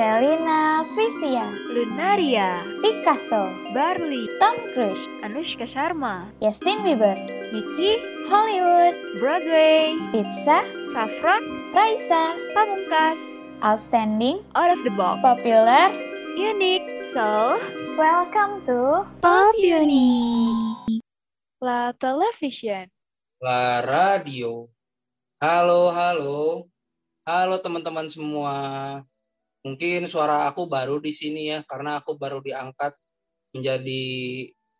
Selina Visia, Lunaria, Picasso, Barley, Tom Cruise, Anushka Sharma, Justin Bieber, Nicky, Hollywood, Broadway, Pizza, Saffron, Raisa, Pamungkas, Outstanding, Out of the Box, Popular. Unique, So, Welcome to Pop Uni. La Television. La Radio. Halo, halo. Halo teman-teman semua. Mungkin suara aku baru di sini ya, karena aku baru diangkat menjadi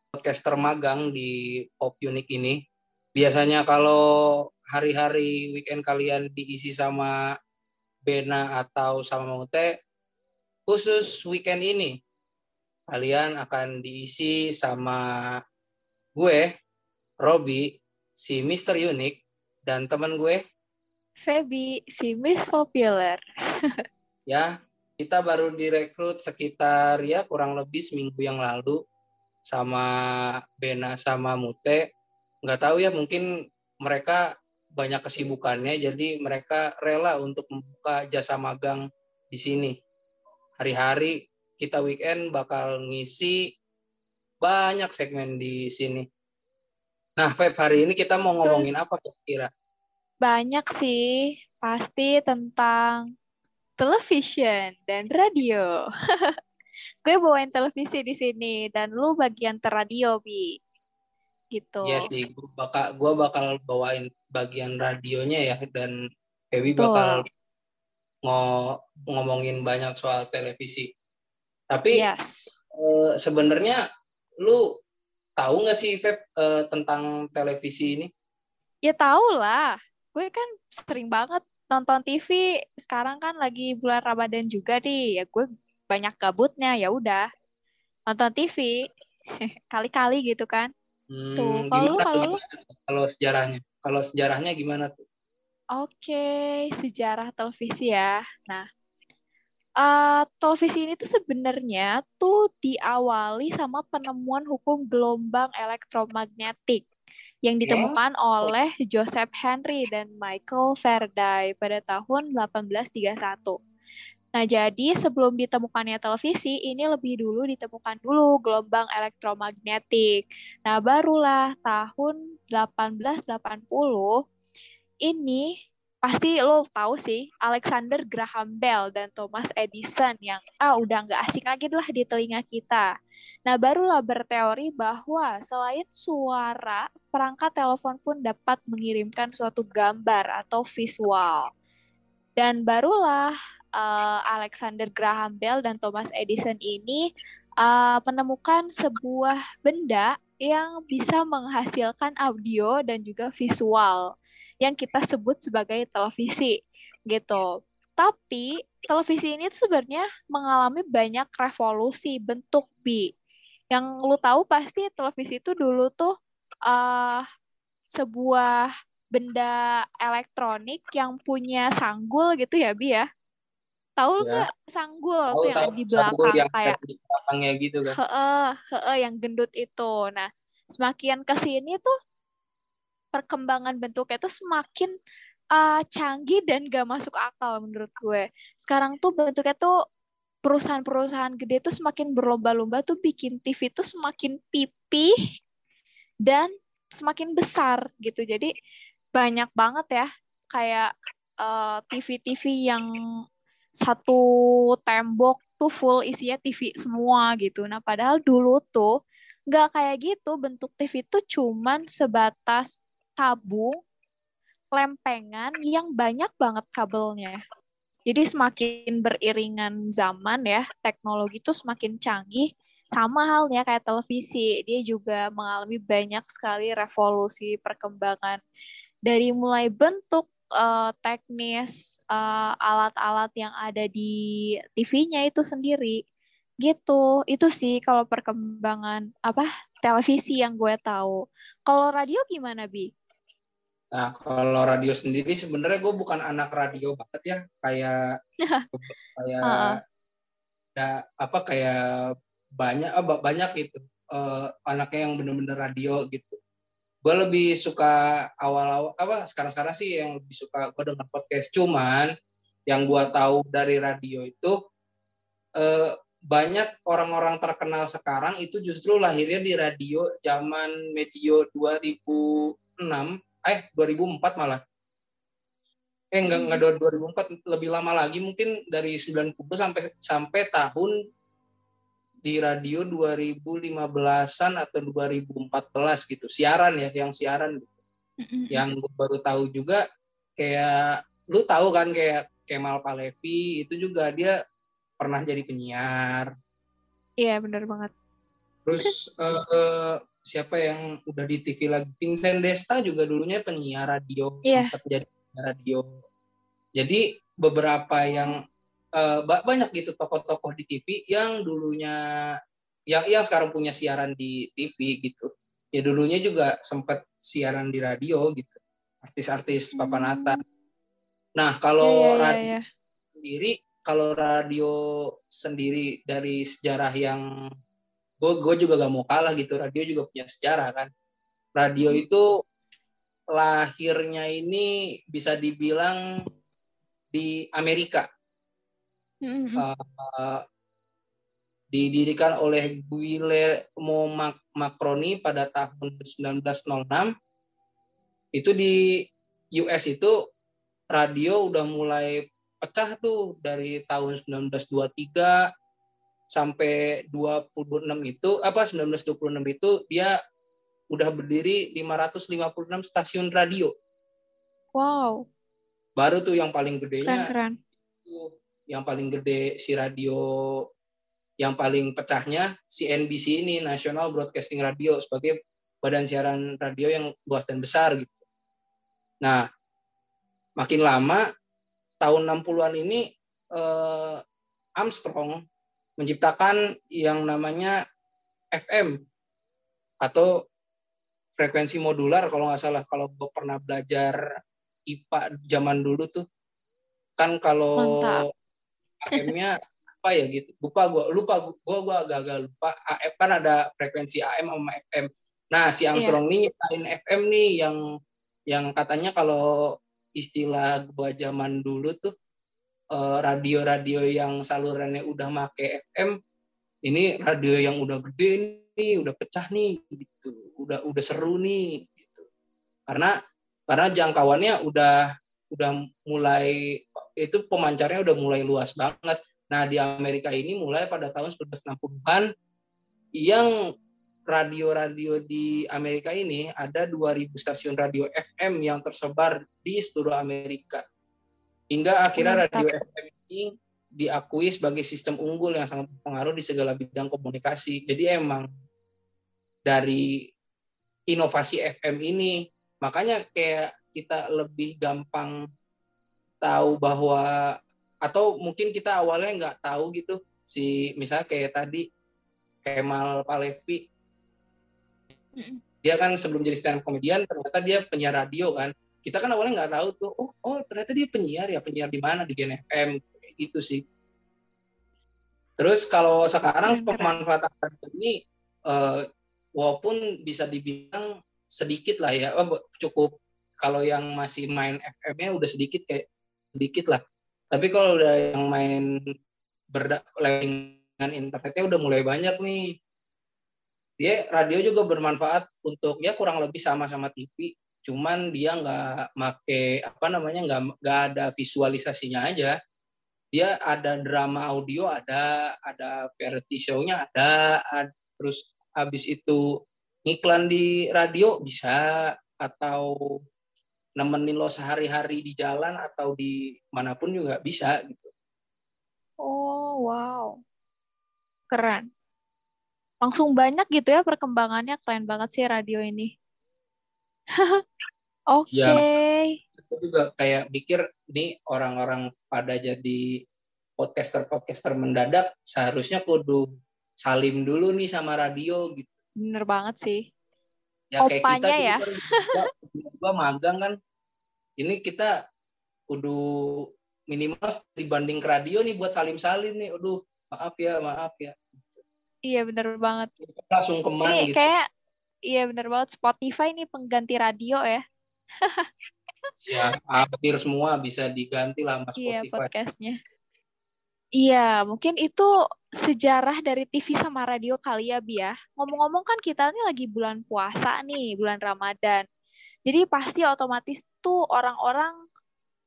podcaster magang di Pop Unique ini. Biasanya kalau hari-hari weekend kalian diisi sama Bena atau sama Mute, khusus weekend ini kalian akan diisi sama gue, Robi, si Mr. Unique, dan teman gue, Feby, si Miss Popular. ya kita baru direkrut sekitar ya kurang lebih seminggu yang lalu sama Bena sama Mute. Nggak tahu ya mungkin mereka banyak kesibukannya, jadi mereka rela untuk membuka jasa magang di sini. Hari-hari kita weekend bakal ngisi banyak segmen di sini. Nah, Feb, hari ini kita mau ngomongin apa kira-kira? Banyak sih, pasti tentang television dan radio. Gue bawain televisi di sini dan lu bagian radio, Bi. Gitu. Iya sih, gue bakal gua bakal bawain bagian radionya ya dan Feby bakal ngo- ngomongin banyak soal televisi. Tapi Yes. eh, sebenarnya lu tahu nggak sih Feb eh, tentang televisi ini? Ya tau lah, gue kan sering banget nonton TV. Sekarang kan lagi bulan Ramadan juga nih, ya gue banyak gabutnya. Ya udah nonton TV kali-kali gitu kan. Hmm, Tuh, kalau kalau kalau sejarahnya? Kalau sejarahnya gimana tuh? Oke, sejarah televisi ya. Nah, eh, televisi ini tuh sebenarnya tuh diawali sama penemuan hukum gelombang elektromagnetik yang ditemukan oleh Joseph Henry dan Michael Faraday pada tahun 1831. Nah, jadi sebelum ditemukannya televisi, ini lebih dulu ditemukan dulu gelombang elektromagnetik. Nah, barulah tahun 1880 ini pasti lo tahu sih Alexander Graham Bell dan Thomas Edison yang ah udah nggak asing lagi lah di telinga kita. Nah barulah berteori bahwa selain suara, perangkat telepon pun dapat mengirimkan suatu gambar atau visual. Dan barulah eh, Alexander Graham Bell dan Thomas Edison ini eh, menemukan sebuah benda yang bisa menghasilkan audio dan juga visual yang kita sebut sebagai televisi gitu. Tapi televisi ini tuh sebenarnya mengalami banyak revolusi bentuk bi. Yang lu tahu pasti televisi itu dulu tuh eh sebuah benda elektronik yang punya sanggul gitu ya bi ya. Tahu Ya. nggak sanggul tuh yang tahu di belakang yang kayak di belakangnya gitu kan? Heeh, heeh, yang gendut itu. Nah, semakin ke sini tuh perkembangan bentuknya tuh semakin uh, canggih dan gak masuk akal menurut gue. Sekarang tuh bentuknya tuh perusahaan-perusahaan gede tuh semakin berlomba-lomba tuh bikin TV tuh semakin pipih dan semakin besar gitu. Jadi banyak banget ya kayak uh, TV-TV yang satu tembok tuh full isinya TV semua gitu. Nah, padahal dulu tuh nggak kayak gitu. Bentuk TV tuh cuman sebatas tabung lempengan yang banyak banget kabelnya. Jadi semakin beriringan zaman ya, teknologi tuh semakin canggih. Sama halnya kayak televisi, dia juga mengalami banyak sekali revolusi perkembangan. Dari mulai bentuk eh, teknis eh, alat-alat yang ada di TV-nya itu sendiri. Gitu. Itu sih kalau perkembangan apa televisi yang gue tahu. Kalau radio gimana bi Nah, kalau radio sendiri sebenarnya gue bukan anak radio banget ya, kayak kayak Heeh. da- apa kayak banyak ah, ba- banyak itu eh, anaknya yang bener-bener radio gitu. Gue lebih suka awal-awal apa sekarang-sekarang sih yang lebih suka gue dengar podcast cuman yang gue tahu dari radio itu eh, banyak orang-orang terkenal sekarang itu justru lahirnya di radio zaman medio 2006 eh 2004 malah eh enggak enggak 2004 lebih lama lagi mungkin dari 90 sampai sampai tahun di radio 2015-an atau 2014 gitu siaran ya yang siaran gitu. yang gue baru tahu juga kayak lu tahu kan kayak Kemal Palevi itu juga dia pernah jadi penyiar Iya bener banget. terus eh, eh, siapa yang udah di TV lagi Vincent Desta juga dulunya penyiar radio Iya. sempat jadi penyiar radio jadi beberapa yang ba- banyak gitu tokoh-tokoh di TV yang dulunya yang yang sekarang punya siaran di TV gitu ya dulunya juga sempat siaran di radio gitu artis-artis papan Hmm. atas nah Iya, kalau iya, iya, radio iya. sendiri kalau radio sendiri dari sejarah yang gue gue juga gak mau kalah gitu. Radio juga punya sejarah kan. Radio itu lahirnya ini bisa dibilang di Amerika. Mm-mm. Eh, didirikan oleh Guillermo Mac- Macroni pada tahun 1906 itu di US itu radio udah mulai pecah tuh dari tahun 1923 sampai 26 itu apa 1926 itu dia udah berdiri 556 stasiun radio Wow, baru tuh yang paling gedenya keren-keren. itu yang paling gede si radio yang paling pecahnya si NBC ini National Broadcasting Radio sebagai badan siaran radio yang luas dan besar gitu. Nah, makin lama tahun 60-an ini eh, Armstrong menciptakan yang namanya FM atau frekuensi modular kalau nggak salah. Kalau gue pernah belajar IPA zaman dulu tuh kan kalau. AM-nya apa ya gitu. Lupa gua lupa gua gua agak-agak lupa. AM kan ada frekuensi AM sama FM nah si Armstrong nih nyiptain FM nih yang yang katanya kalau istilah gua zaman dulu tuh radio-radio yang salurannya udah make FM ini radio yang udah gede nih udah pecah nih gitu. Udah udah seru nih gitu. Karena karena jangkauannya udah udah mulai itu pemancarnya udah mulai luas banget. Nah, di Amerika ini mulai pada tahun 1960-an yang radio-radio di Amerika ini ada 2000 stasiun radio FM yang tersebar di seluruh Amerika. Hingga akhirnya radio FM ini diakui sebagai sistem unggul yang sangat berpengaruh di segala bidang komunikasi. Jadi emang dari inovasi FM ini, makanya kayak kita lebih gampang tahu bahwa atau mungkin kita awalnya nggak tahu gitu. Si misalnya kayak tadi Kemal Palevi. Dia kan sebelum jadi stand up komedian ternyata dia penyiar radio kan kita kan awalnya nggak tahu tuh oh oh ternyata dia penyiar ya penyiar di mana di Gen FM gitu sih. Terus kalau sekarang keren. pemanfaatan radio ini eh, walaupun bisa dibilang sedikit lah ya oh, cukup. Kalau yang masih main FM-nya udah sedikit kayak sedikit lah. Tapi kalau udah yang main berda dengan internetnya udah mulai banyak nih. Dia radio juga bermanfaat untuk ya kurang lebih sama-sama TV cuman dia nggak make apa namanya nggak nggak ada visualisasinya aja dia ada drama audio ada ada variety show-nya ada, ad- terus habis itu ngiklan di radio bisa atau nemenin lo sehari-hari di jalan atau di mana pun juga bisa gitu Oh, wow. Keren. Langsung banyak gitu ya perkembangannya. Keren banget sih radio ini. Oke. Ya. aku juga kayak mikir nih orang-orang pada jadi podcaster-podcaster mendadak seharusnya kudu salim dulu nih sama radio gitu. Bener banget sih. Ya kayak kita Opanya ya. kan, gua, gua magang kan. Ini kita kudu minimal dibanding ke radio nih buat salim-salim nih. Aduh, maaf ya, maaf ya. Iya bener banget. Langsung keman Ini gitu. kayak, iya bener banget. Spotify nih pengganti radio ya. Ya, hampir semua bisa diganti lah sama Iya podcastnya. Iya, mungkin itu sejarah dari TV sama radio kali ya, Bi ya. Ngomong-ngomong kan kita ini lagi bulan puasa nih, bulan Ramadan. Jadi pasti otomatis tuh orang-orang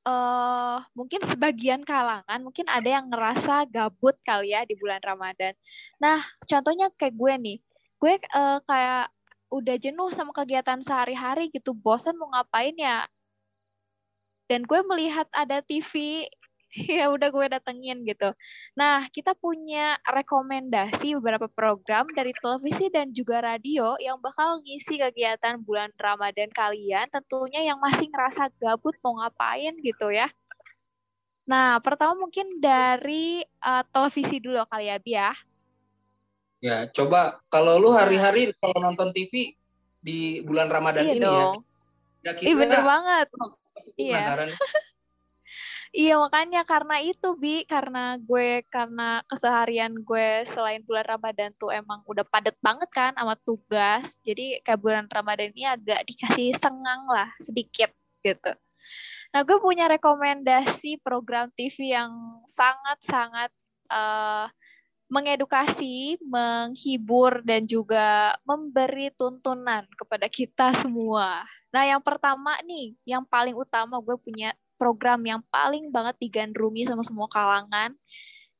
eh mungkin sebagian kalangan mungkin ada yang ngerasa gabut kali ya di bulan Ramadan. Nah, contohnya kayak gue nih. Gue eh, kayak udah jenuh sama kegiatan sehari-hari gitu, bosan mau ngapain ya. Dan gue melihat ada TV ya udah gue datengin gitu. Nah, kita punya rekomendasi beberapa program dari televisi dan juga radio yang bakal ngisi kegiatan bulan Ramadan kalian, tentunya yang masih ngerasa gabut mau ngapain gitu ya. Nah, pertama mungkin dari uh, televisi dulu kali ya, Bi ya. Ya, coba kalau lu hari-hari kalau nonton TV di bulan Ramadan iya ini dong. ya, Iya bener banget. Iya. Penasaran. Iya makanya karena itu Bi, karena gue karena keseharian gue selain bulan Ramadan tuh emang udah padet banget kan sama tugas. Jadi kayak bulan Ramadan ini agak dikasih sengang lah sedikit gitu. Nah gue punya rekomendasi program TV yang sangat-sangat uh, mengedukasi, menghibur dan juga memberi tuntunan kepada kita semua. Nah yang pertama nih, yang paling utama gue punya program yang paling banget digandrungi sama semua kalangan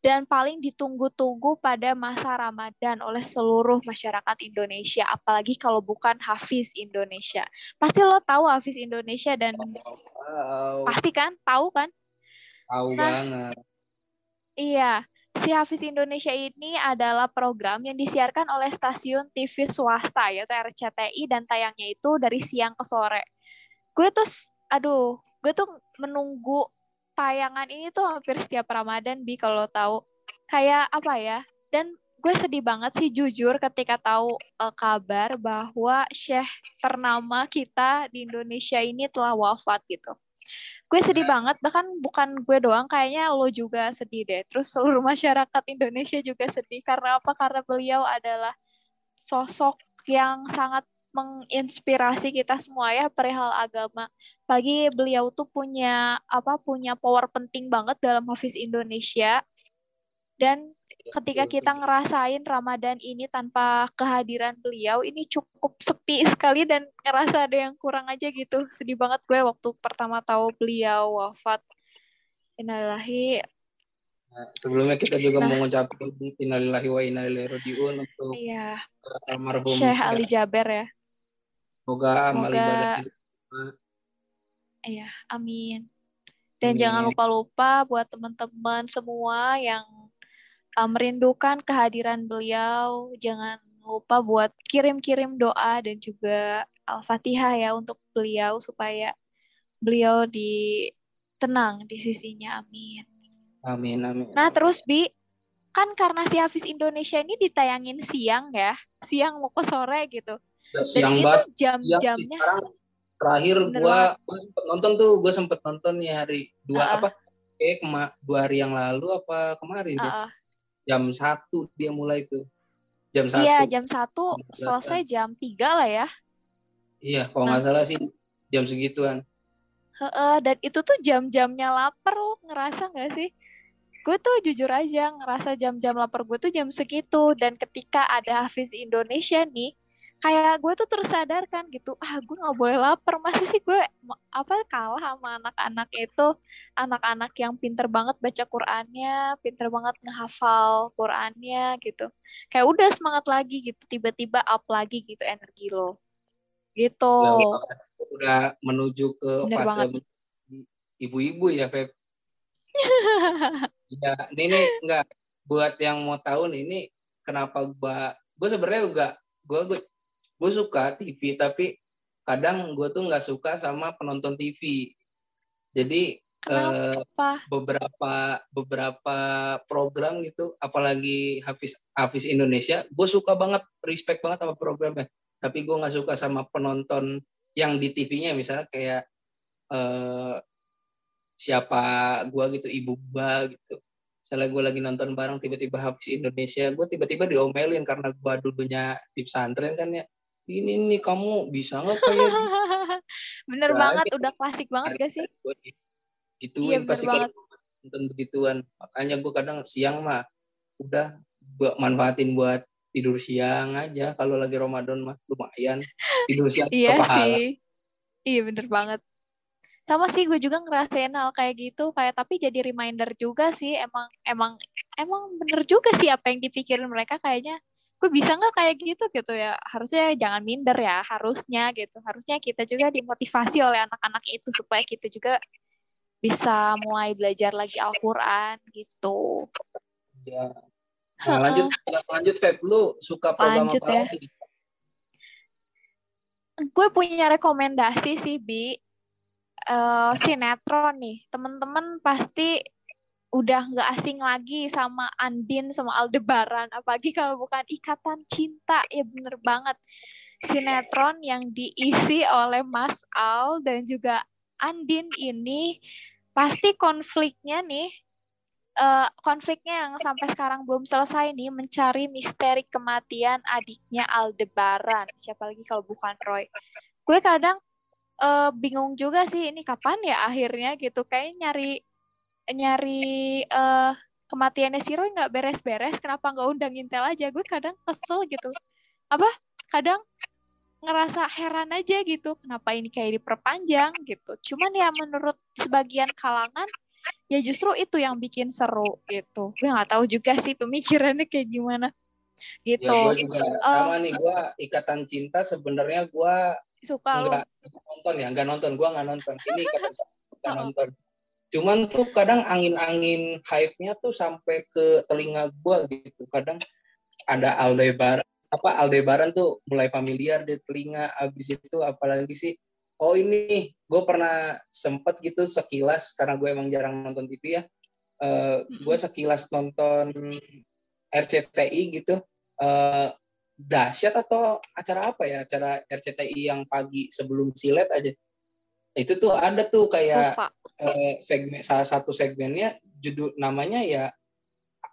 dan paling ditunggu-tunggu pada masa Ramadan oleh seluruh masyarakat Indonesia, apalagi kalau bukan Hafiz Indonesia. Pasti lo tahu Hafiz Indonesia dan wow. pasti kan, tahu kan? Tahu nah, banget. Iya, si Hafiz Indonesia ini adalah program yang disiarkan oleh stasiun TV swasta yaitu RCTI dan tayangnya itu dari siang ke sore. Gue tuh, aduh, gue tuh menunggu tayangan ini tuh hampir setiap Ramadan bi kalau tahu kayak apa ya dan gue sedih banget sih jujur ketika tahu uh, kabar bahwa Syekh ternama kita di Indonesia ini telah wafat gitu gue sedih banget bahkan bukan gue doang kayaknya lo juga sedih deh terus seluruh masyarakat Indonesia juga sedih karena apa karena beliau adalah sosok yang sangat menginspirasi kita semua ya perihal agama. Pagi beliau tuh punya apa punya power penting banget dalam Hafiz Indonesia. Dan ketika kita ngerasain Ramadan ini tanpa kehadiran beliau ini cukup sepi sekali dan ngerasa ada yang kurang aja gitu. Sedih banget gue waktu pertama tahu beliau wafat. Innalillahi Nah, sebelumnya kita juga nah, mengucapkan innalillahi wa inna ilaihi rajiun untuk iya. almarhum Syekh Ali Jaber ya. Semoga amal ibadah Iya, amin. Dan amin. jangan lupa-lupa buat teman-teman semua yang uh, merindukan kehadiran beliau, jangan lupa buat kirim-kirim doa dan juga Al-Fatihah ya untuk beliau supaya beliau di tenang di sisinya. Amin. Amin, amin. Nah, terus Bi, kan karena si Hafiz Indonesia ini ditayangin siang ya, siang mau ke sore gitu siang banget jam-jamnya terakhir gua, gua sempet nonton tuh gue sempet nonton nih hari dua uh -uh. apa eh kema dua hari yang lalu apa kemarin uh -uh. Jam satu dia mulai tuh. Jam satu. iya jam satu selesai jam tiga lah ya. Iya kalau nggak nah. salah sih jam segituan. Uh, dan itu tuh jam-jamnya lapar lo ngerasa nggak sih? Gue tuh jujur aja ngerasa jam-jam lapar gue tuh jam segitu. Dan ketika ada Hafiz Indonesia nih kayak gue tuh tersadarkan gitu ah gue nggak boleh lapar masih sih gue apa kalah sama anak-anak itu? Anak-anak yang pinter banget baca Qurannya pinter banget ngehafal Qurannya gitu. Kayak udah semangat lagi gitu tiba-tiba up lagi gitu energi lo. Gitu. Ya, udah menuju ke Bener fase ibu-ibu ya Feb? Ya ini nih enggak buat yang mau tahu nih ini kenapa gue gue sebenarnya juga gue gue gue suka TV tapi kadang gue tuh nggak suka sama penonton TV jadi eh, beberapa beberapa program gitu apalagi Hafiz Hafiz Indonesia gue suka banget respect banget sama programnya. Tapi gue nggak suka sama penonton yang di TV-nya misalnya kayak eh, siapa gue gitu ibu ba gitu. Misalnya gue lagi nonton bareng tiba-tiba Hafiz Indonesia gue tiba-tiba diomelin karena gue dulunya di pesantren kan ya ini nih kamu bisa nggak kayak bener nah, banget gitu. udah klasik banget gak sih gituin iya, pasti kalau nonton begituan makanya gue kadang siang mah udah buat manfaatin buat tidur siang aja kalau lagi Ramadan mah lumayan tidur siang Iya sih. Iya bener banget. Sama sih gue juga ngerasain hal kayak gitu kayak tapi jadi reminder juga sih emang emang emang bener juga sih apa yang dipikirin mereka kayaknya gue bisa nggak kayak gitu gitu ya harusnya jangan minder ya harusnya gitu harusnya kita juga dimotivasi oleh anak-anak itu supaya kita juga bisa mulai belajar lagi Al-Quran gitu. Ya. Nah, lanjut lanjut Feb lu suka program Lanjut apa ya. lagi? gue punya rekomendasi sih bi Eh, sinetron nih temen-temen pasti udah nggak asing lagi sama Andin sama Aldebaran apalagi kalau bukan ikatan cinta. Ya bener banget. Sinetron yang diisi oleh Mas Al dan juga Andin ini pasti konfliknya nih eh, konfliknya yang sampai sekarang belum selesai nih mencari misteri kematian adiknya Aldebaran. Siapa lagi kalau bukan Roy? Gue kadang eh, bingung juga sih ini kapan ya akhirnya gitu. Kayak nyari nyari eh kematiannya si Roy nggak beres-beres kenapa nggak undang Intel aja? Gue kadang kesel gitu. Apa? Kadang ngerasa heran aja gitu kenapa ini kayak diperpanjang gitu. Cuman ya menurut sebagian kalangan ya justru itu yang bikin seru gitu. Gue nggak tahu juga sih pemikirannya kayak gimana. Ya gitu gue juga sama nih gue ikatan cinta sebenarnya gue suka nggak nonton ya nggak nonton. Gue nggak nonton. Ini ikatan cinta nggak nonton cuman tuh kadang angin-angin hype-nya tuh sampai ke telinga gue gitu. Kadang ada Aldebaran apa Aldebaran tuh mulai familiar di telinga abis itu apalagi sih? Oh ini gue pernah sempet gitu sekilas karena gue emang jarang nonton TV ya Eh, gue sekilas nonton RCTI gitu eh dahsyat atau acara apa ya? Acara RCTI yang pagi sebelum silet aja itu tuh ada tuh kayak lupa. eh, segmen salah satu segmennya judul namanya ya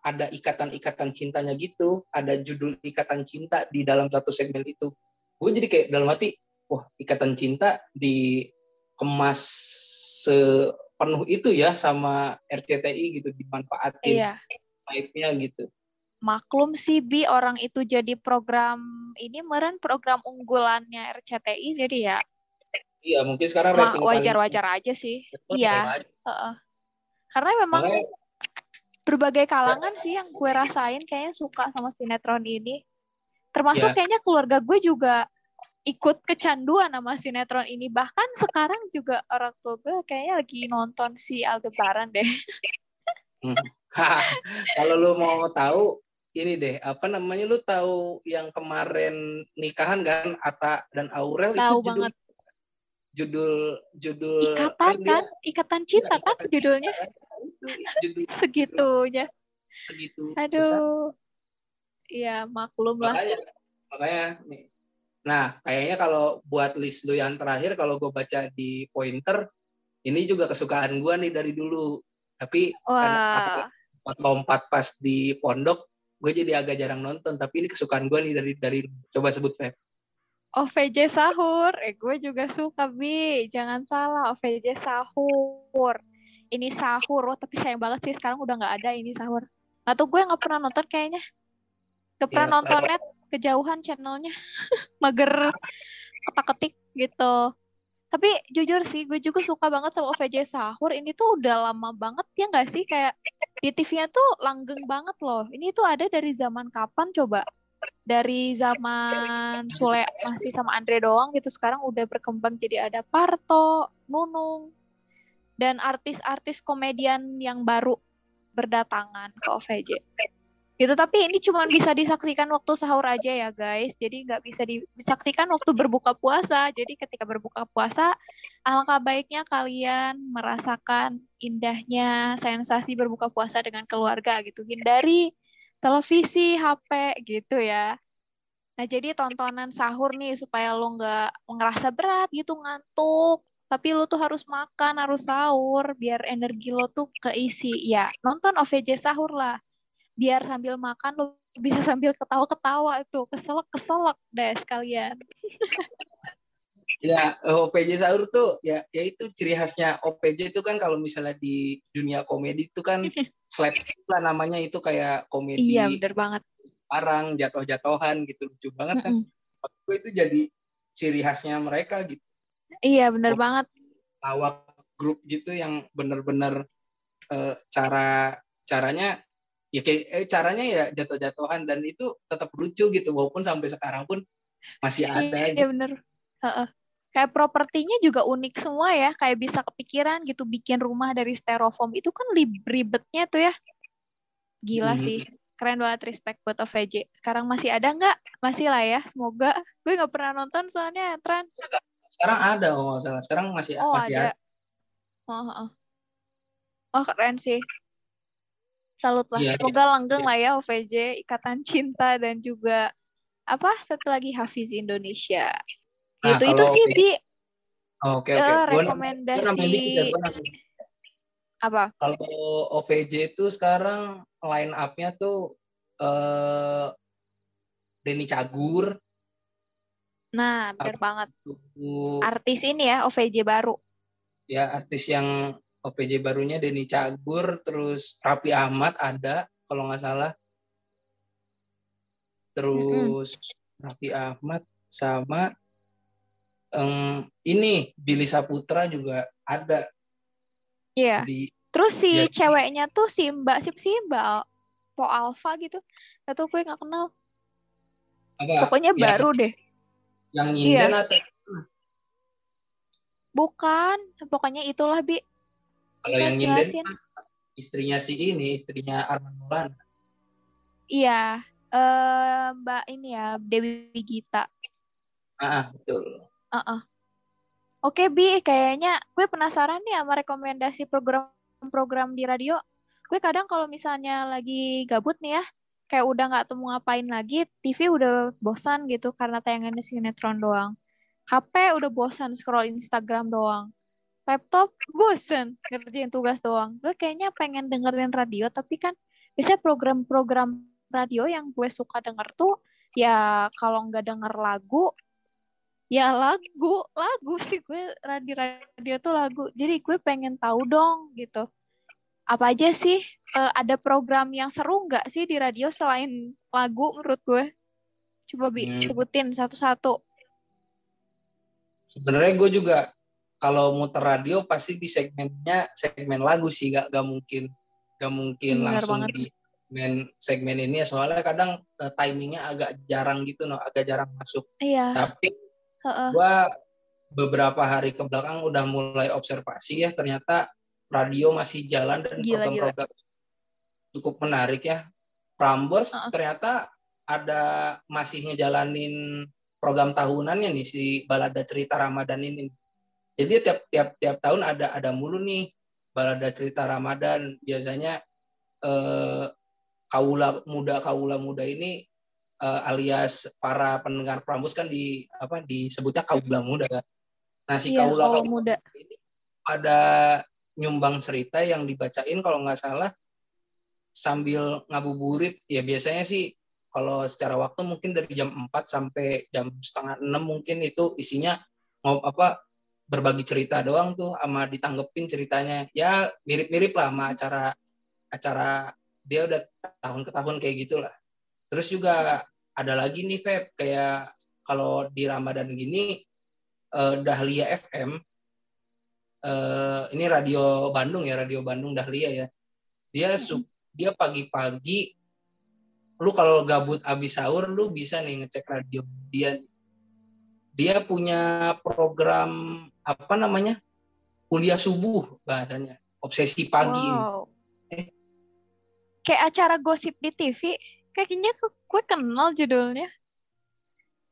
ada ikatan-ikatan cintanya gitu. Ada judul ikatan cinta di dalam satu segmen itu. Gue jadi kayak dalam hati wah ikatan cinta dikemas sepenuh itu ya sama RCTI gitu dimanfaatin iya. hype-nya gitu. Maklum sih Bi orang itu jadi program ini meren program unggulannya RCTI jadi ya iya mungkin sekarang ma- rating paling- wajar-wajar aja sih. Iya paling- heeh. karena memang Makanya berbagai kalangan sih yang gue rasain kayaknya suka sama sinetron ini. Termasuk Ya. kayaknya keluarga gue juga ikut kecanduan sama sinetron ini. Bahkan sekarang juga orang tua gue kayaknya lagi nonton si Aldebaran deh. Hah, kalau lu mau tahu ini deh apa namanya lu tahu yang kemarin nikahan kan Ata dan Aurel tahu itu judul banget judul judul ikatan dia- kan? Ikatan cinta Iya, kan Ikatan judulnya? Itu judul segitunya. Segitu aduh. iya maklum lah. Makanya makanya nih. Nah kayaknya kalau buat list lu yang terakhir kalau gue baca di pointer ini juga kesukaan gue nih dari dulu. Tapi lompat pas di pondok gue jadi agak jarang nonton. Tapi ini kesukaan gue nih dari dari coba sebut Feb OVJ sahur, eh gue juga suka Bi, jangan salah OVJ sahur. Ini sahur, oh, tapi sayang banget sih sekarang udah nggak ada ini sahur. Atau gue nggak pernah nonton kayaknya, gak pernah Iya, nonton net, kejauhan channelnya, mager ketak-ketik gitu. Tapi jujur sih, gue juga suka banget sama OVJ sahur. Ini tuh udah lama banget ya nggak sih kayak di TV-nya tuh langgeng banget loh. Ini tuh ada dari zaman kapan coba? Dari zaman Sule masih sama Andre doang gitu sekarang udah berkembang jadi ada Parto, Nunung dan artis-artis komedian yang baru berdatangan ke OVJ. Gitu tapi ini cuma bisa disaksikan waktu sahur aja ya guys. Jadi nggak bisa di- disaksikan waktu berbuka puasa. Jadi ketika berbuka puasa alangkah baiknya kalian merasakan indahnya sensasi berbuka puasa dengan keluarga gitu. Hindari televisi, HP gitu ya. Nah, jadi tontonan sahur nih supaya lo nggak ngerasa berat gitu, ngantuk. Tapi lo tuh harus makan, harus sahur, biar energi lo tuh keisi. Ya, nonton OVJ sahur lah. Biar sambil makan lo bisa sambil ketawa-ketawa itu. Keselak-keselak deh sekalian. Ya, OPJ sahur tuh ya ya itu ciri khasnya OPJ itu kan kalau misalnya di dunia komedi itu kan slapstick lah namanya itu kayak komedi Iya, bener banget. parang jatuh-jatuhan gitu lucu banget kan. Menurut gue itu jadi ciri khasnya mereka gitu. Iya, bener Oh. banget. Lawak grup gitu yang bener-bener eh, cara caranya ya kayak eh, caranya ya jatuh-jatuhan dan itu tetap lucu gitu walaupun sampai sekarang pun masih ada Iya, gitu. bener. Heeh. Kayak propertinya juga unik semua ya, kayak bisa kepikiran gitu bikin rumah dari styrofoam itu kan ribetnya tuh ya. Gila Mhm. sih, keren banget respect buat OVJ. Sekarang masih ada nggak? Masih lah ya, semoga. Gue nggak pernah nonton soalnya trans. Sekarang ada oh nggak salah. Sekarang masih Oh masih ada. ada. Oh, oh, oh. Keren sih. Salut lah. Iya, Semoga langgeng lah ya OVJ, Ikatan Cinta dan juga apa satu lagi Hafiz Indonesia. Nah, Gitu itu kalau sih OVJ Bi Oh, Oke eh, oke. Rekomendasi apa? Kalau OVJ itu sekarang line up-nya tuh eh Denny Cagur, Nah, bener Apa? banget. Artis ini ya OVJ baru. ya artis yang OPJ barunya Denny Cagur, terus Raffi Ahmad ada kalau nggak salah. Terus Raffi Ahmad sama em, ini Billy Saputra juga ada Iya. di Terus si Ya. ceweknya tuh si Mbak siapa sih Mbak Po Alpha gitu. Atau gue nggak kenal. apa Pokoknya yang, baru deh. yang nyinden atau Bukan. Pokoknya itulah Bi. kalau Bisa yang nyinden kan istrinya si ini, istrinya Arman Maulana. Iya. eh Mbak ini ya Dewi Gita. Ah, ah, betul. Heeh. Oke Bi, kayaknya gue penasaran nih sama rekomendasi program-program di radio. Gue kadang kalau misalnya lagi gabut nih ya, kayak udah nggak temu ngapain lagi, TV udah bosan gitu karena tayangannya sinetron doang. HP udah bosan scroll Instagram doang. Laptop bosan ngerjain tugas doang. Gue kayaknya pengen dengerin radio, tapi kan biasanya program-program radio yang gue suka denger tuh ya kalau nggak denger lagu ya lagu lagu sih gue radio radio tuh lagu. Jadi gue pengen tahu dong gitu. Apa aja sih eh, ada program yang seru nggak sih di radio selain lagu menurut gue? Coba bi Hmm. sebutin satu-satu. Sebenarnya gue juga kalau muter radio pasti di segmennya segmen lagu sih, gak, gak mungkin gak mungkin Benar langsung banget. di segmen segmen ini ya. Soalnya kadang eh, timingnya agak jarang gitu, no, agak jarang masuk. iya. Tapi heeh. gue beberapa hari ke belakang udah mulai observasi ya ternyata radio masih jalan dan program-program cukup menarik ya. Prambors Uh-uh. ternyata ada masih ngejalanin program tahunannya nih si Balada Cerita Ramadan ini. Jadi tiap tiap tiap tahun ada ada mulu nih Balada Cerita Ramadan. Biasanya eh, kaula muda kaula muda ini eh, alias para pendengar Prambors kan di apa disebutnya kaula muda kan. Nah si Iya, kaula kaula kaula muda. ini ada nyumbang cerita yang dibacain kalau nggak salah sambil ngabuburit ya biasanya sih kalau secara waktu mungkin dari jam 4 sampai jam setengah 6 mungkin itu isinya mau apa berbagi cerita doang tuh sama ditanggepin ceritanya ya mirip-mirip lah sama acara acara dia udah tahun ke tahun kayak gitulah terus juga ada lagi nih Feb kayak kalau di Ramadan gini eh, Dahlia FM eh, ini radio Bandung ya radio Bandung Dahlia ya. Dia su- dia pagi-pagi lu kalau gabut abis sahur lu bisa nih ngecek radio dia. Dia punya program apa namanya kuliah subuh bahasanya. Obsesi pagi ini. wow. Kayak acara gosip di TV kayaknya gue kenal judulnya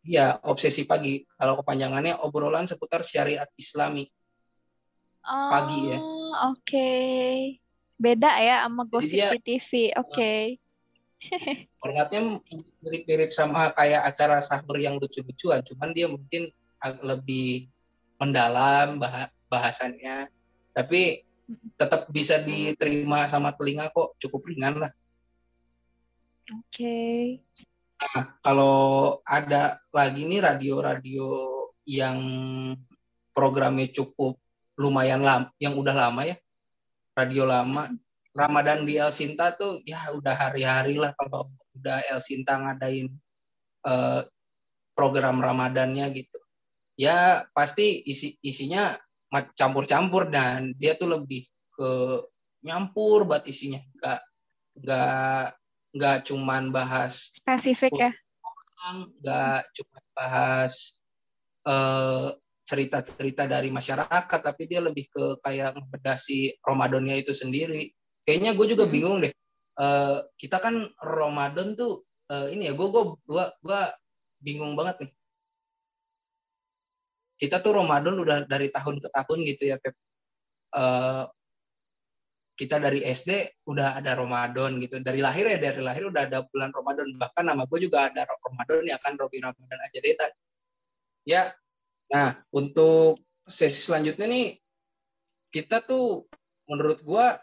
Iya, obsesi pagi. Kalau kepanjangannya obrolan seputar syariat Islami. Pagi ya. Oh, oke beda ya sama gosip dia- TV oke Formatnya mirip-mirip sama kayak acara sahur yang lucu-lucuan, cuman dia mungkin lebih mendalam bah- bahasannya. Tapi tetap bisa diterima sama telinga kok, cukup ringan lah. Oke Nah, kalau ada lagi nih radio-radio yang programnya cukup lumayan lama, yang udah lama ya, radio lama. Ramadan di El Sinta tuh ya udah hari-hari lah kalau udah El Sinta ngadain eh, program Ramadannya gitu. Ya pasti isi isinya campur-campur dan dia tuh lebih ke nyampur buat isinya, nggak nggak nggak cuman bahas Spesifik ya. nggak cuma bahas eh, cerita-cerita dari masyarakat, tapi dia lebih ke kayak ngebedah si Ramadannya itu sendiri. Kayaknya gue juga Mhm. bingung deh. Eh, kita kan Ramadan tuh eh, ini ya, gue gue gua, gua bingung banget nih. Kita tuh Ramadan udah dari tahun ke tahun gitu ya, Pep. Eh, kita dari SD udah ada Ramadan gitu. Dari lahir ya dari lahir udah ada bulan Ramadan. Bahkan nama gue juga ada Ramadan ya kan Robi Ramadan aja deh. Ya. Nah, untuk sesi selanjutnya nih kita tuh menurut gua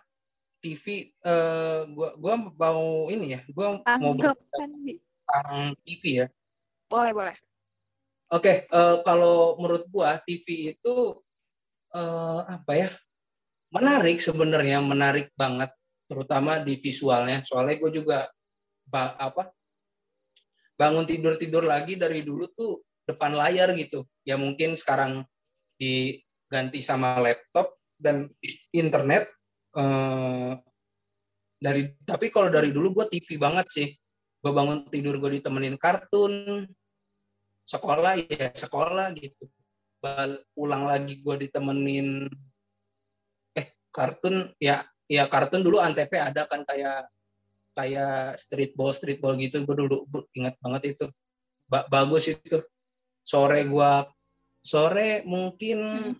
TV eh gua gua mau ini ya, gua mau tentang TV ya. Boleh, boleh. Oke, eh, kalau menurut gua TV itu eh, apa ya? Menarik sebenarnya, menarik banget, terutama di visualnya. Soalnya gue juga apa? Bangun tidur tidur lagi dari dulu tuh depan layar gitu. Ya mungkin sekarang diganti sama laptop dan internet. eh, dari tapi kalau dari dulu gue TV banget sih. Gue bangun tidur gue ditemenin kartun, sekolah ya sekolah gitu Bal pulang lagi gue ditemenin kartun ya ya kartun dulu antv ada kan kayak kayak streetball streetball gitu. Gue dulu bu- ingat banget itu. Ba- bagus itu. Sore gue sore mungkin Hmm.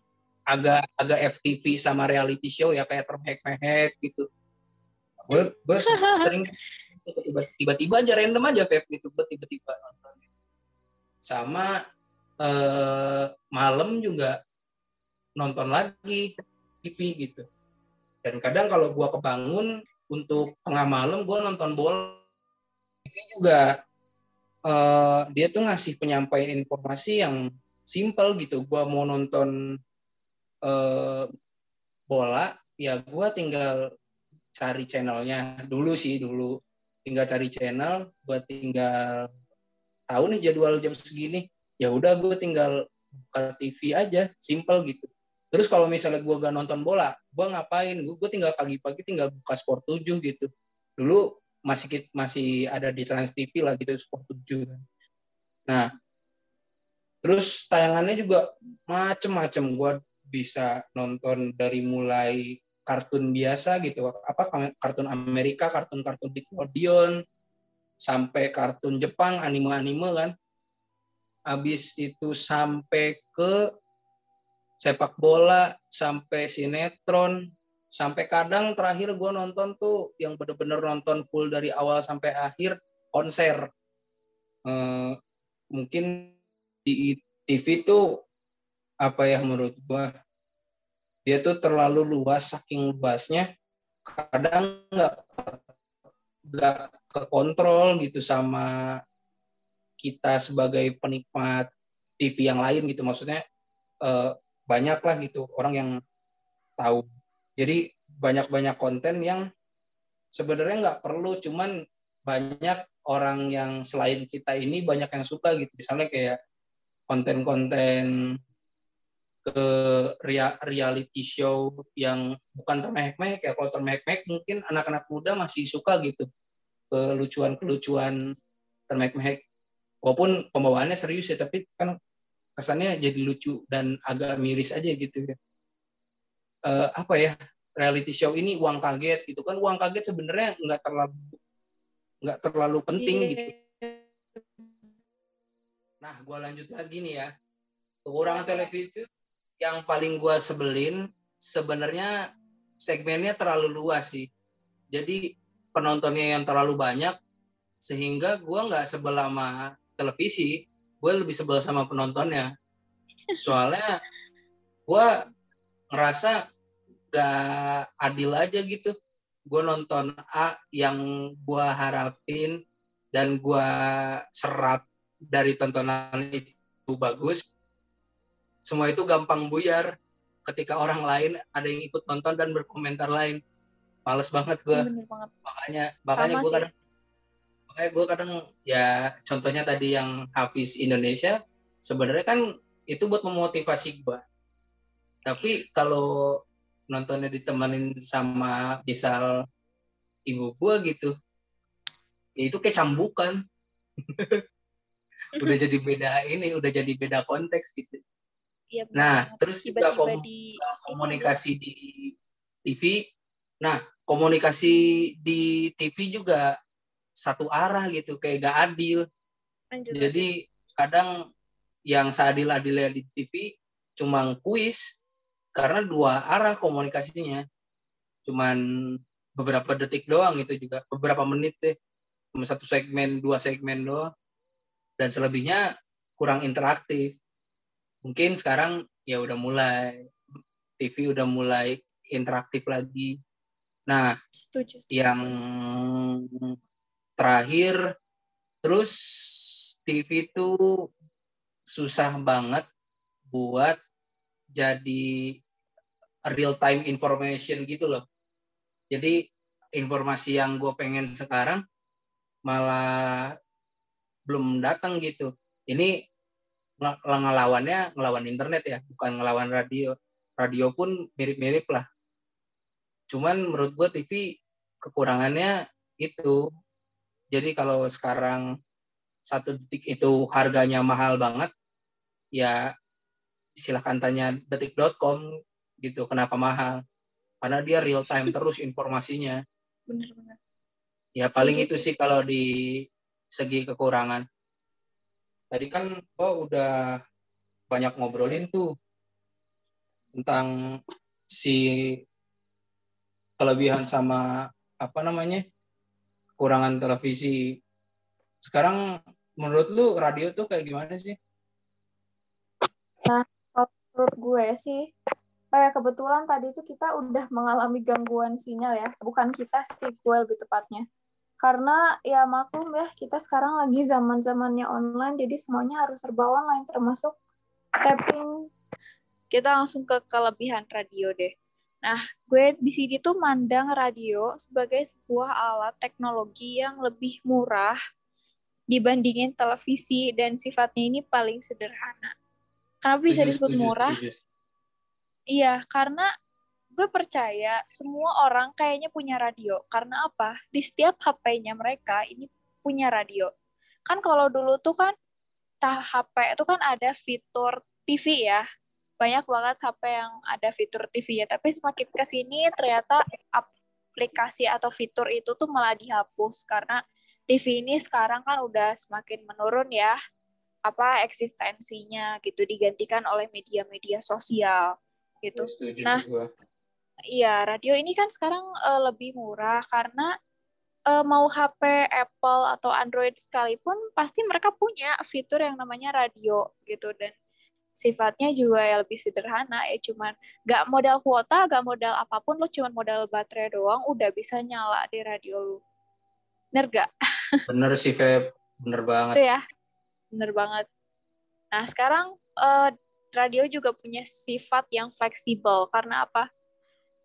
agak agak FTV sama reality show ya kayak termehek-mehek gitu. Gue gue sering tiba- tiba-tiba aja random aja Feb gitu. Gue tiba-tiba nonton. Sama eh, malam juga nonton lagi TV gitu dan kadang kalau gua kebangun untuk tengah malam gua nonton bola. TV juga eh, dia tuh ngasih penyampaian informasi yang simple gitu. Gua mau nonton eh, bola ya gua tinggal cari channelnya. Dulu sih dulu. Tinggal cari channel buat tinggal tahu nih jadwal jam segini. Ya udah gue tinggal buka TV aja. Simple gitu terus kalau misalnya gue gak nonton bola gue ngapain? Gue tinggal pagi-pagi tinggal buka sport 7 gitu. Dulu masih masih ada di Trans TV lah gitu sport 7 kan. nah terus tayangannya juga macem-macem. Gue bisa nonton dari mulai kartun biasa gitu. Apa kartun Amerika kartun-kartun Nickelodeon sampai kartun Jepang anime-anime kan. Habis itu sampai ke sepak bola sampai sinetron sampai kadang terakhir gue nonton tuh yang bener-bener nonton full dari awal sampai akhir konser. Eh, mungkin di TV tuh apa ya menurut gue dia tuh terlalu luas saking luasnya kadang nggak nggak kekontrol gitu sama kita sebagai penikmat TV yang lain gitu. Maksudnya eh, banyak lah gitu orang yang tahu. Jadi banyak-banyak konten yang sebenarnya nggak perlu cuman banyak orang yang selain kita ini banyak yang suka gitu. Misalnya kayak konten-konten ke rea- reality show yang bukan termehek-mehek ya. Kalau termehek-mehek mungkin anak-anak muda masih suka gitu kelucuan-kelucuan termehek-mehek. Walaupun pembawaannya serius ya tapi kan kesannya jadi lucu dan agak miris aja gitu ya. Eh, apa ya reality show ini uang kaget gitu kan. Uang kaget sebenarnya nggak terlalu nggak terlalu penting Iya. gitu. Nah gua lanjut lagi nih ya. Kekurangan televisi yang paling gua sebelin sebenarnya segmennya terlalu luas sih. Jadi penontonnya yang terlalu banyak sehingga gua nggak sebel sama televisi gue lebih sebel sama penontonnya. Soalnya gue ngerasa gak adil aja gitu. Gue nonton A yang gue harapin dan gue serap dari tontonan itu bagus. Semua itu gampang buyar. Ketika orang lain ada yang ikut nonton dan berkomentar lain. Males banget gue banget. makanya makanya gue kadang makanya gue kadang ya contohnya tadi yang Hafiz Indonesia sebenarnya kan itu buat memotivasi gue tapi kalau nontonnya ditemenin sama misal ibu gue gitu ya itu kayak cambukan. Udah jadi beda ini udah jadi beda konteks gitu. Bener nah terus juga tiba-tiba kom- di komunikasi di TV. Nah, komunikasi di TV juga satu arah gitu, kayak gak adil. lanjut Jadi kadang yang seadil-adilnya di TV cuma kuis karena dua arah komunikasinya. Cuman beberapa detik doang itu juga, beberapa menit deh. Cuma satu segmen, dua segmen doang. Dan selebihnya kurang interaktif. Mungkin sekarang ya udah mulai TV udah mulai interaktif lagi. Nah, setuju setuju. yang terakhir terus TV itu susah banget buat jadi real time information gitu loh. Jadi informasi yang gue pengen sekarang malah belum datang gitu. Ini nge- ngelawannya ngelawan internet ya, bukan ngelawan radio. Radio pun mirip-mirip lah. Cuman menurut gue TV kekurangannya itu. Jadi kalau sekarang satu detik itu harganya mahal banget, ya silahkan tanya detik.com gitu kenapa mahal. Karena dia real time terus informasinya. Bener-bener. Ya paling Setuju itu sih kalau di segi kekurangan. Tadi kan oh udah banyak ngobrolin tuh tentang si kelebihan sama apa namanya kekurangan televisi. Sekarang menurut lu radio tuh kayak gimana sih? menurut gue sih kayak kebetulan tadi itu kita udah mengalami gangguan sinyal ya bukan kita sih gue lebih tepatnya karena ya maklum ya kita sekarang lagi zaman zamannya online jadi semuanya harus serba online termasuk tapping Kita langsung ke kelebihan radio deh. Nah, gue di sini tuh mandang radio sebagai sebuah alat teknologi yang lebih murah dibandingin televisi dan sifatnya ini paling sederhana. Kenapa bisa disebut murah? Iya, karena gue percaya semua orang kayaknya punya radio. Karena apa? Di setiap HP-nya mereka ini punya radio. Kan kalau dulu tuh kan tah HP itu kan ada fitur TV ya. Banyak banget HP yang ada fitur TV ya. Tapi semakin ke sini ternyata aplikasi atau fitur itu tuh malah dihapus karena TV ini sekarang kan udah semakin menurun ya apa eksistensinya gitu digantikan oleh media-media sosial gitu. Setuju Nah, gua. Iya, radio ini kan sekarang eh, lebih murah karena eh, mau HP Apple atau Android sekalipun pasti mereka punya fitur yang namanya radio gitu dan sifatnya juga ya lebih sederhana ya cuman nggak modal kuota, nggak modal apa pun lo cuman modal baterai doang udah bisa nyala di radio lu. Bener gak? Bener sih Feb, bener banget. Itu ya, bener banget. Nah sekarang eh, radio juga punya sifat yang fleksibel karena apa?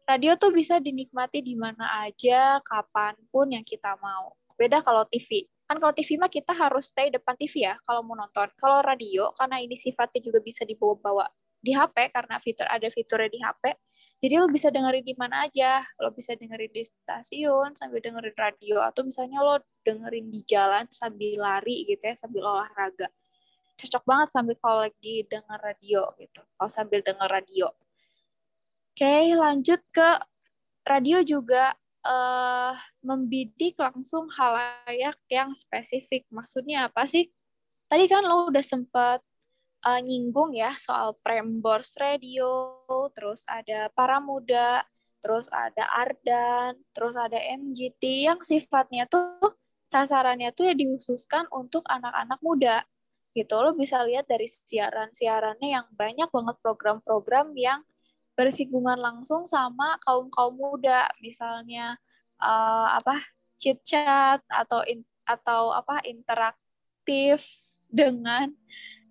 Radio tuh bisa dinikmati di mana aja, kapan pun yang kita mau. Beda kalau TV. Kan kalau TV mah kita harus stay depan TV ya kalau mau nonton. Kalau radio, karena ini sifatnya juga bisa dibawa-bawa di HP, karena fitur ada fiturnya di HP, jadi lo bisa dengerin di mana aja. Lo bisa dengerin di stasiun sambil dengerin radio, atau misalnya lo dengerin di jalan sambil lari gitu ya, sambil olahraga. Cocok banget sambil kalau lagi denger radio gitu, kalau sambil denger radio. Oke, lanjut ke radio juga eh, membidik langsung halayak yang spesifik. Maksudnya apa sih? Tadi kan lo udah sempat eh, nyinggung ya soal Prambors Radio, terus ada Para Muda, terus ada Ardan, terus ada MGT yang sifatnya tuh sasarannya tuh ya dikhususkan untuk anak-anak muda. Gitu lo bisa lihat dari siaran-siarannya yang banyak banget program-program yang bersinggungan langsung sama kaum kaum muda misalnya eh, apa chit chat atau in- atau apa interaktif dengan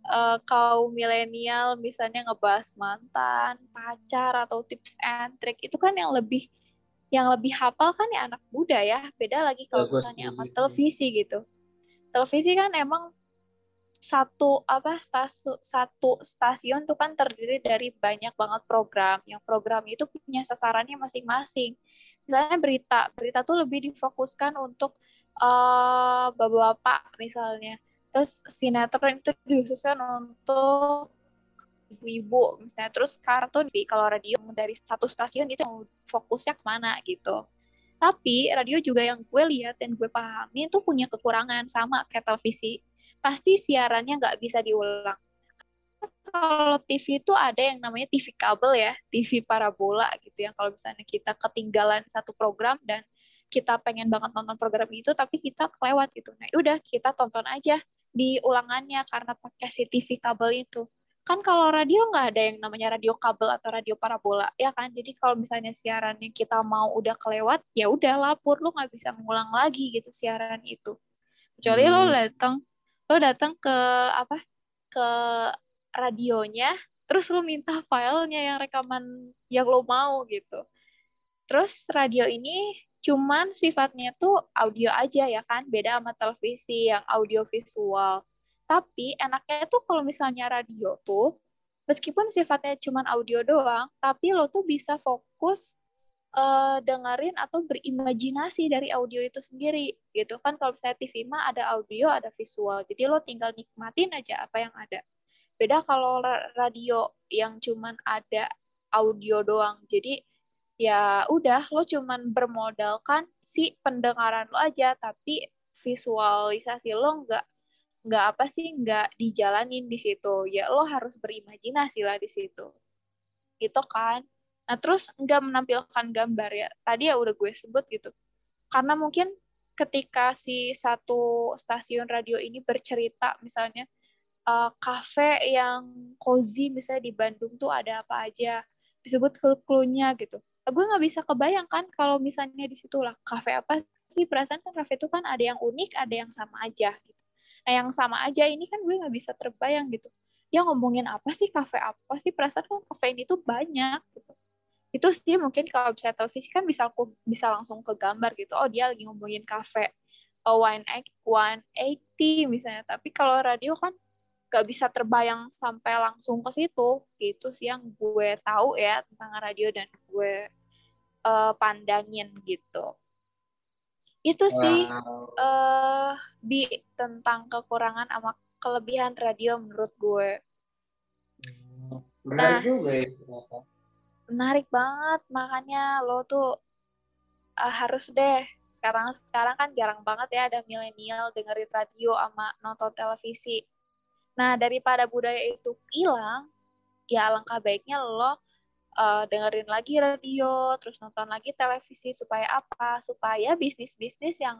eh, kaum milenial misalnya ngebahas mantan, pacar atau tips and trick itu kan yang lebih yang lebih hafal kan ya anak muda ya. Beda lagi kalau Ya, misalnya sama televisi gitu. Televisi kan emang satu apa stasiun satu stasiun tuh kan terdiri dari banyak banget program. Yang program itu punya sasarannya masing-masing. Misalnya berita, berita tuh lebih difokuskan untuk eh bapak-bapak misalnya. Terus sinetron itu dikhususkan untuk ibu-ibu misalnya. Terus kartun di kalau radio dari satu stasiun itu fokusnya ke mana gitu. Tapi radio juga yang gue lihat dan gue pahami itu punya kekurangan sama kayak televisi. Pasti siarannya nggak bisa diulang. Kalau TV itu ada yang namanya TV kabel ya, TV parabola gitu yang kalau misalnya kita ketinggalan satu program dan kita pengen banget nonton program itu tapi kita kelewat gitu. Nah, udah kita tonton aja di ulangannya karena pakai si TV kabel itu. Kan kalau radio nggak ada yang namanya radio kabel atau radio parabola, ya kan? Jadi kalau misalnya siaran yang kita mau udah kelewat, ya udah lapor lu nggak bisa ngulang lagi gitu siaran itu. Kecuali lo Hmm. datang, lo datang ke apa? Ke radionya, terus lo minta filenya yang rekaman yang lo mau gitu. Terus radio ini cuman sifatnya tuh audio aja ya kan, beda sama televisi yang audio visual. Tapi enaknya tuh kalau misalnya radio tuh, meskipun sifatnya cuman audio doang, tapi lo tuh bisa fokus eh, dengerin atau berimajinasi dari audio itu sendiri gitu. Kan kalau misalnya TV mah ada audio ada visual. Jadi lo tinggal nikmatin aja apa yang ada. Beda kalau ra- radio yang cuman ada audio doang. Jadi ya udah lo cuman bermodalkan si pendengaran lo aja tapi visualisasi lo nggak nggak apa sih nggak dijalanin di situ. Ya lo harus berimajinasi lah di situ. Gitu kan nah terus nggak menampilkan gambar ya. Tadi ya udah gue sebut gitu. Karena mungkin ketika si satu stasiun radio ini bercerita misalnya eh, kafe yang cozy misalnya di Bandung tuh ada apa aja disebut clue-cluenya gitu. Nah, gue nggak bisa kebayangkan kalau misalnya di situ lah kafe apa sih? Perasaan kan kafe itu kan ada yang unik ada yang sama aja gitu. Nah yang sama aja ini kan gue nggak bisa terbayang gitu. Ya ngomongin apa sih? Kafe apa sih? Perasaan kan kafe ini tuh banyak gitu itu sih mungkin kalau bisa televisi kan bisa aku bisa langsung ke gambar gitu oh dia lagi ngomongin kafe oh, one eight- 180 misalnya tapi kalau radio kan gak bisa terbayang sampai langsung ke situ gitu sih yang gue tahu ya tentang radio dan gue eh, pandangin gitu itu sih Wow. eh bi tentang kekurangan sama kelebihan radio menurut gue Menarik Nah. juga ya. Menarik banget makanya lo tuh eh, harus deh sekarang sekarang kan jarang banget ya ada milenial dengerin radio sama nonton televisi. Nah daripada budaya itu hilang ya alangkah baiknya lo eh, dengerin lagi radio terus nonton lagi televisi supaya apa? Supaya bisnis bisnis yang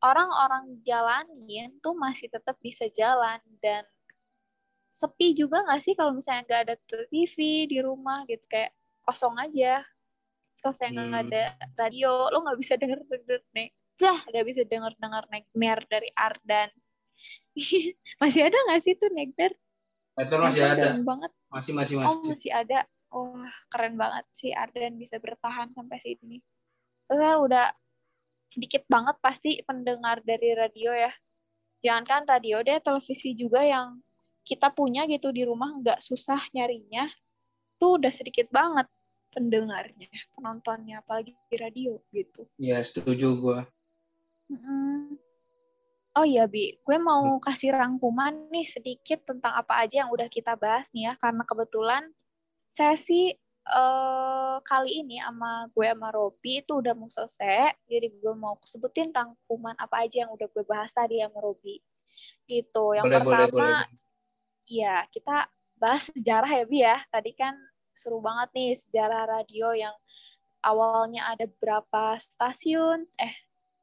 orang-orang jalanin tuh masih tetap bisa jalan dan sepi juga nggak sih kalau misalnya nggak ada TV di rumah gitu? Kayak kosong aja. Kalau saya nggak Hmm. ada radio lo nggak bisa denger denger nek. Lah. Nggak bisa denger denger nightmare dari Ardan. Masih ada nggak sih tuh nightmare Itu masih ada. banget. Masih masih oh masih. masih ada. Wah keren banget sih Ardan bisa bertahan sampai sini. Terus kan udah sedikit banget pasti pendengar dari radio ya. Jangankan radio deh televisi juga yang kita punya gitu di rumah nggak susah nyarinya tuh udah sedikit banget pendengarnya penontonnya apalagi di radio gitu Ya setuju gua. Mm. Oh iya, Bi. Gue mau kasih rangkuman nih sedikit tentang apa aja yang udah kita bahas nih ya. Karena kebetulan sesi eh, kali ini sama gue sama Robi itu udah mau selesai. Jadi gue mau sebutin rangkuman apa aja yang udah gue bahas tadi sama Robi. Gitu. Yang Boleh boleh pertama, boleh. Iya, kita bahas sejarah ya, Bi ya. Tadi kan seru banget nih sejarah radio yang awalnya ada berapa stasiun, eh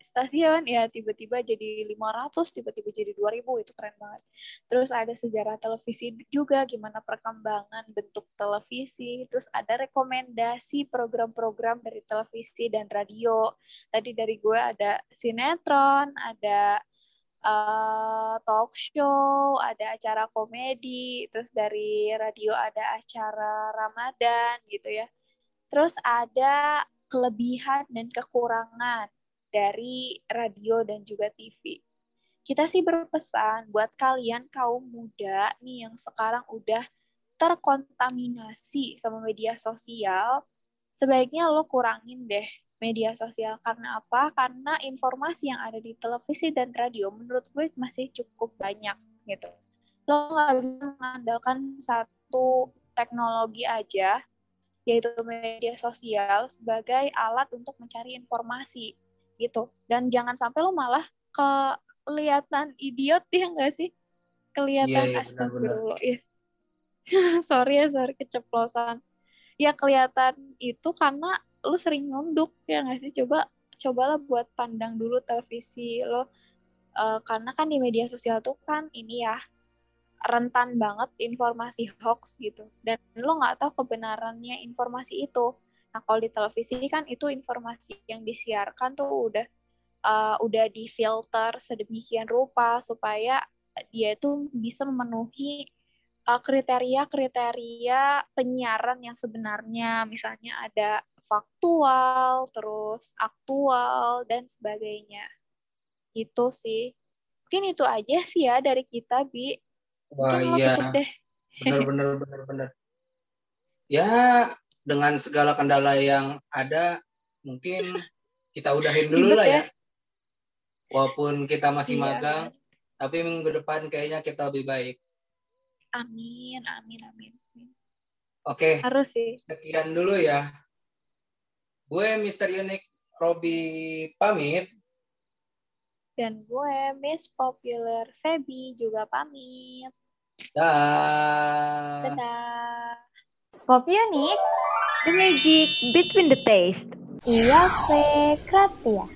stasiun ya tiba-tiba jadi 500, tiba-tiba jadi 2000, itu keren banget. Terus ada sejarah televisi juga, gimana perkembangan bentuk televisi, terus ada rekomendasi program-program dari televisi dan radio. Tadi dari gue ada sinetron, ada eh, talk show, ada acara komedi, terus dari radio ada acara Ramadan gitu ya. Terus ada kelebihan dan kekurangan dari radio dan juga TV. Kita sih berpesan buat kalian kaum muda nih yang sekarang udah terkontaminasi sama media sosial, sebaiknya lo kurangin deh media sosial. Karena apa? Karena informasi yang ada di televisi dan radio menurut gue masih cukup banyak gitu. Lo nggak bisa mengandalkan satu teknologi aja, yaitu media sosial sebagai alat untuk mencari informasi gitu. Dan jangan sampai lo malah kelihatan idiot ya nggak sih? Kelihatan Iya, iya, astagfirullah ya. sorry ya, sorry keceplosan. Ya kelihatan itu karena lu sering nunduk ya nggak sih? Coba cobalah buat pandang dulu televisi lo Eh, karena kan di media sosial tuh kan ini ya rentan banget informasi hoax gitu dan lo nggak tahu kebenarannya informasi itu. Nah kalau di televisi kan itu informasi yang disiarkan tuh udah uh, udah difilter sedemikian rupa supaya dia itu bisa memenuhi uh, kriteria-kriteria penyiaran yang sebenarnya misalnya ada faktual, terus aktual dan sebagainya. Itu sih. Mungkin itu aja sih ya dari kita, Bi. Wah Mungkin iya, deh. benar benar benar benar. Ya, dengan segala kendala yang ada, mungkin kita udahin dulu Ribet lah ya. ya. Walaupun kita masih Iya. magang, tapi minggu depan kayaknya kita lebih baik. Amin, amin, amin. amin. Oke, Harus sih. sekian dulu ya. Gue Mr. Unik Robi pamit. Dan gue, Miss Popular Feby, juga pamit. Dah. Dadah. Pop unik, The magic between the taste. iya fe kratia.